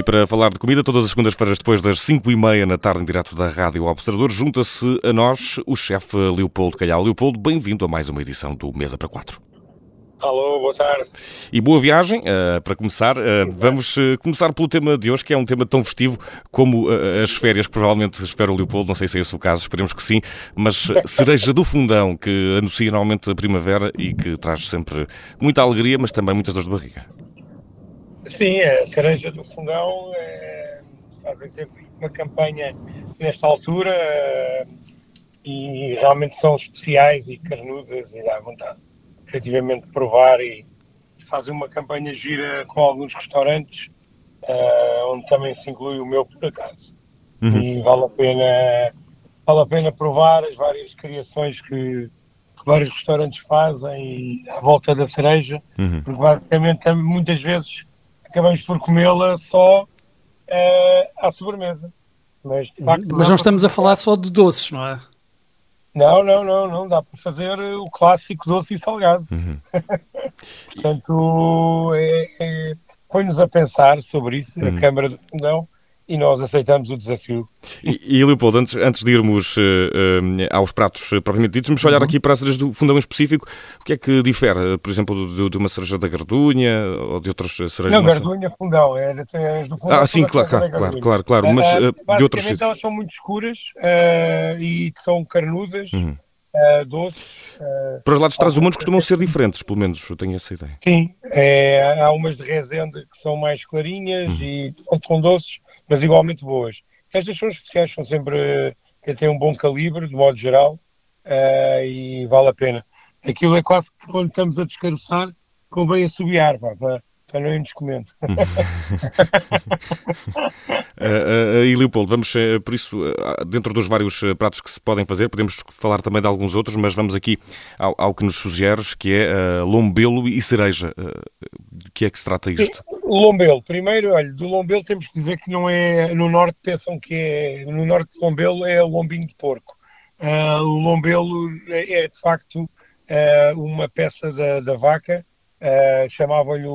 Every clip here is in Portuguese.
E para falar de comida, todas as segundas-feiras, depois das 5 e meia na tarde, em direto da Rádio Observador, junta-se a nós o chefe Leopoldo Calhau. Leopoldo, bem-vindo a mais uma edição do Mesa para Quatro. Alô, boa tarde. E boa viagem, uh, para começar. Uh, vamos uh, começar pelo tema de hoje, que é um tema tão festivo como as férias, que provavelmente espera o Leopoldo, não sei se é esse o caso, esperemos que sim, mas cereja do fundão, que anuncia normalmente a primavera e que traz sempre muita alegria, mas também muitas dores de barriga. Sim, a cereja do fundão é, fazem sempre uma campanha nesta altura e realmente são especiais e carnudas e dá vontade efetivamente provar e, e fazer uma campanha gira com alguns restaurantes, uh, onde também se inclui o meu por acaso. Uhum. E vale a pena vale a pena provar as várias criações que, que vários restaurantes fazem à volta da cereja, uhum. porque basicamente muitas vezes acabamos por comê-la só uh, à sobremesa. Mas, de facto, Mas não estamos a falar só de doces, não é? Não, não, não, não. Dá para fazer o clássico doce e salgado. Uhum. Portanto, é, é, põe-nos a pensar sobre isso, uhum. a Câmara do Fundão, e nós aceitamos o desafio. E, e Leopoldo, antes, antes de irmos uh, uh, aos pratos propriamente ditos, vamos olhar uhum. aqui para as cerejas do fundão em específico. O que é que difere, por exemplo, de, de uma cereja da Gardunha ou de outras cerejas? Não, Gardunha, fundão. É, é, do fundão ah, sim, claro, claro, claro, claro, claro, mas uh, de outras... elas são muito escuras e são carnudas. Uhum uh, doces. Uh, Para os lados de trás do mundo costumam ser diferentes, pelo menos eu tenho essa ideia. Sim, é, há umas de Rezende que são mais clarinhas uhum. e são doces, mas igualmente boas. Estas são especiais, são sempre que têm um bom calibre, de modo geral, uh, e vale a pena. Aquilo é quase que quando estamos a descaroçar, convém assobiar, pá, para, para não irmos comendo. Uh, uh, e Leopoldo, vamos, uh, por isso, dentro dos vários pratos que se podem fazer, podemos falar também de alguns outros, mas vamos aqui ao, ao que nos sugeres, que é lombelo e cereja. De que é que se trata isto? Lombelo, primeiro, olha, do lombelo temos que dizer que não é, no norte pensam que é, no norte de lombelo é lombinho de porco. o lombelo é, é, de facto uma peça da, da vaca, chamavam-lhe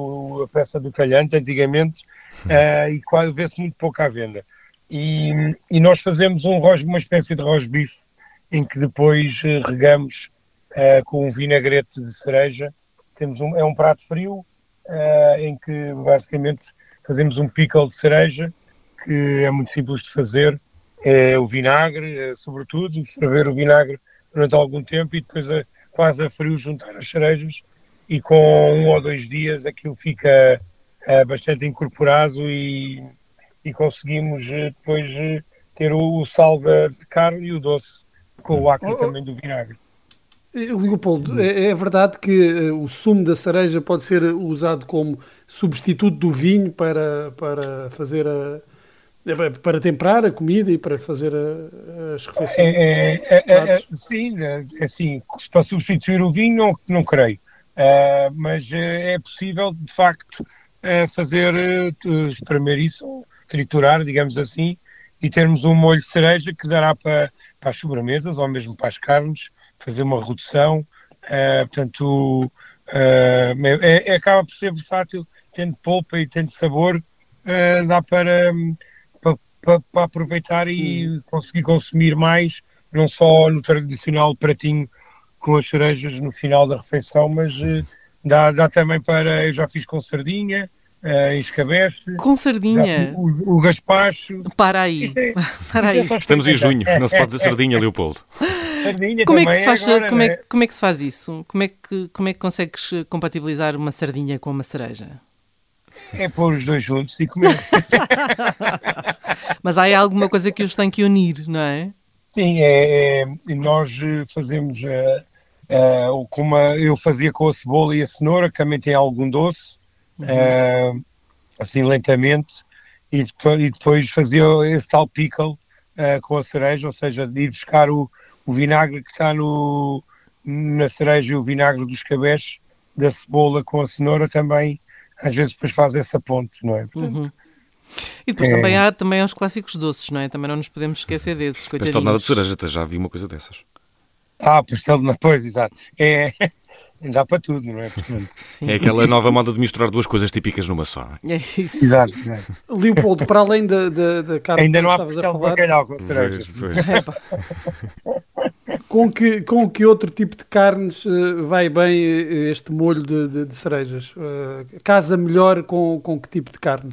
a peça do calhante antigamente, uh, e quase vê-se muito pouco à venda. E, e nós fazemos um uma espécie de rosbife, em que depois uh, regamos uh, com um vinagrete de cereja. Temos um, é um prato frio, em que basicamente fazemos um pickle de cereja, que é muito simples de fazer. É o vinagre, sobretudo, ferver o vinagre durante algum tempo e depois a, quase a frio juntar as cerejas e com um ou dois dias aquilo fica é, bastante incorporado e, e conseguimos eh, depois eh, ter o, o sal de carne e o doce com o acre oh, oh. também do vinagre. Eh, Leopoldo, é, é verdade que o sumo da cereja pode ser usado como substituto do vinho para, para fazer a, para temperar a comida e para fazer a, as refeições? É, é, é, é sim, assim, para substituir o vinho não, não creio, uh, mas é possível de facto é fazer, uh, espremer isso, triturar, digamos assim, e termos um molho de cereja que dará para, para as sobremesas ou mesmo para as carnes, fazer uma redução, uh, portanto, uh, é, é, acaba por ser versátil, tendo polpa e tendo sabor, uh, dá para, para, para, para, aproveitar e hum. conseguir consumir mais, não só no tradicional pratinho com as cerejas no final da refeição, mas Dá, dá também para. Eu já fiz com sardinha, uh, escabeche. Com sardinha? O, o gaspacho. Para aí. Para aí. Estamos em junho, não se pode dizer sardinha, Leopoldo. Sardinha como é que se faz, agora, como, é, né? como é que se faz isso? Como é que, como é que consegues compatibilizar uma sardinha com uma cereja? É pôr os dois juntos e comer. Mas há alguma coisa que os tem que unir, não é? Sim, é, é nós fazemos. Uh, Uh, como eu fazia com a cebola e a cenoura, que também tem algum doce, uhum. uh, assim lentamente, e depois, e depois, fazia esse tal pickle uh, com a cereja, ou seja, de ir buscar o, o vinagre que está no, na cereja e o vinagre dos cabeços da cebola com a cenoura também, às vezes depois faz essa ponte, não é? Portanto, uhum. E depois é... também há também há os clássicos doces, não é? Também não nos podemos esquecer desses, coitadinhos. Pastel nada de cereja, já vi uma coisa dessas. Ah, pastel de pois, exato. É, dá para tudo, não é? É aquela nova moda de misturar duas coisas típicas numa só. É isso. exato, exato. Leopoldo, para além da, da, da carne Ainda que não há estavas a pastel de falar, bacalhau com. Pois, pois. Epá, com que, com que outro tipo de carnes eh, vai bem eh, este molho de, de- de cerejas? Eh, casa melhor com, com que tipo de carne?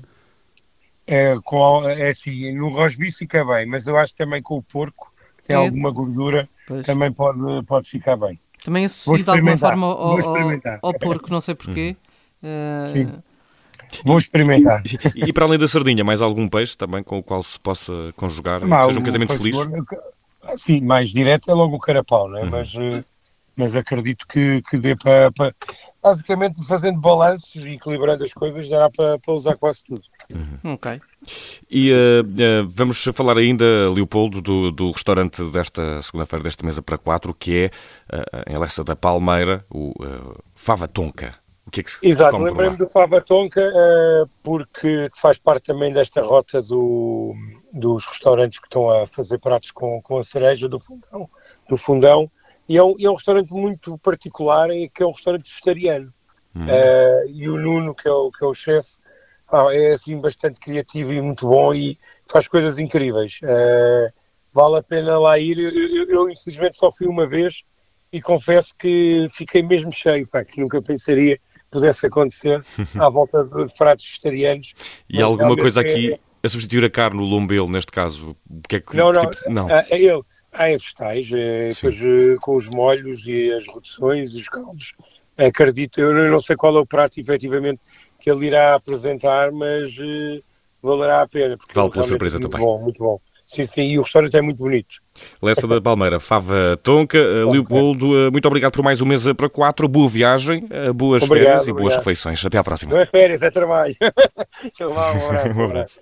É, com, é assim, no rosbife fica bem, mas eu acho que também com o porco, tem É. alguma gordura, pois. também pode, pode ficar bem. Também associo de alguma forma ao, ao, ao porco, não sei porquê. Eh, Sim. Vou experimentar. E, e para além da sardinha, mais algum peixe também com o qual se possa conjugar, que Mas seja um casamento feliz? Sim, mais direto é logo o carapau, Uhum. né? mas, eh, mas acredito que, que dê para, para- Basicamente, fazendo balanços e equilibrando as coisas, dará para, para usar quase tudo. Ok. E eh, eh, vamos falar ainda, Leopoldo, do, do restaurante desta segunda-feira, desta mesa para quatro, que é eh, em Lessa da Palmeira, o Fava Tonka. O que é que se, Exato, lembrei-me do Fava Tonka eh, porque faz parte também desta rota do, dos restaurantes que estão a fazer pratos com, com a cereja do fundão, do fundão e é um, é um restaurante muito particular e que é um restaurante vegetariano Hum. E o Nuno que é o, que é o chefe ah, é assim bastante criativo e muito bom e faz coisas incríveis Eh, vale a pena lá ir eu, eu- eu, infelizmente só fui uma vez e confesso que fiquei mesmo cheio pá, que nunca pensaria pudesse acontecer à volta de pratos vegetarianos. E alguma coisa é- aqui a substituir a carne, o lombelo, neste caso? O que é que, Não, que não, tipo de- não. Ah, é ele. Há é vegetais, é, depois eh, com os molhos e as reduções, os caldos. Acredito, eu não sei qual é o prato efetivamente que ele irá apresentar, mas eh, valerá a pena. Porque Vale pela surpresa muito também. bom, muito bom. Sim, sim, e o restaurante é muito bonito. Lessa da Palmeira, Fava Tonka, eh, Leopoldo, eh, muito obrigado por mais um mês para quatro. Boa viagem, boas Obrigado, férias e boas obrigado. refeições. Até à próxima. Não é férias, é trabalho. Então, um abraço. Um abraço.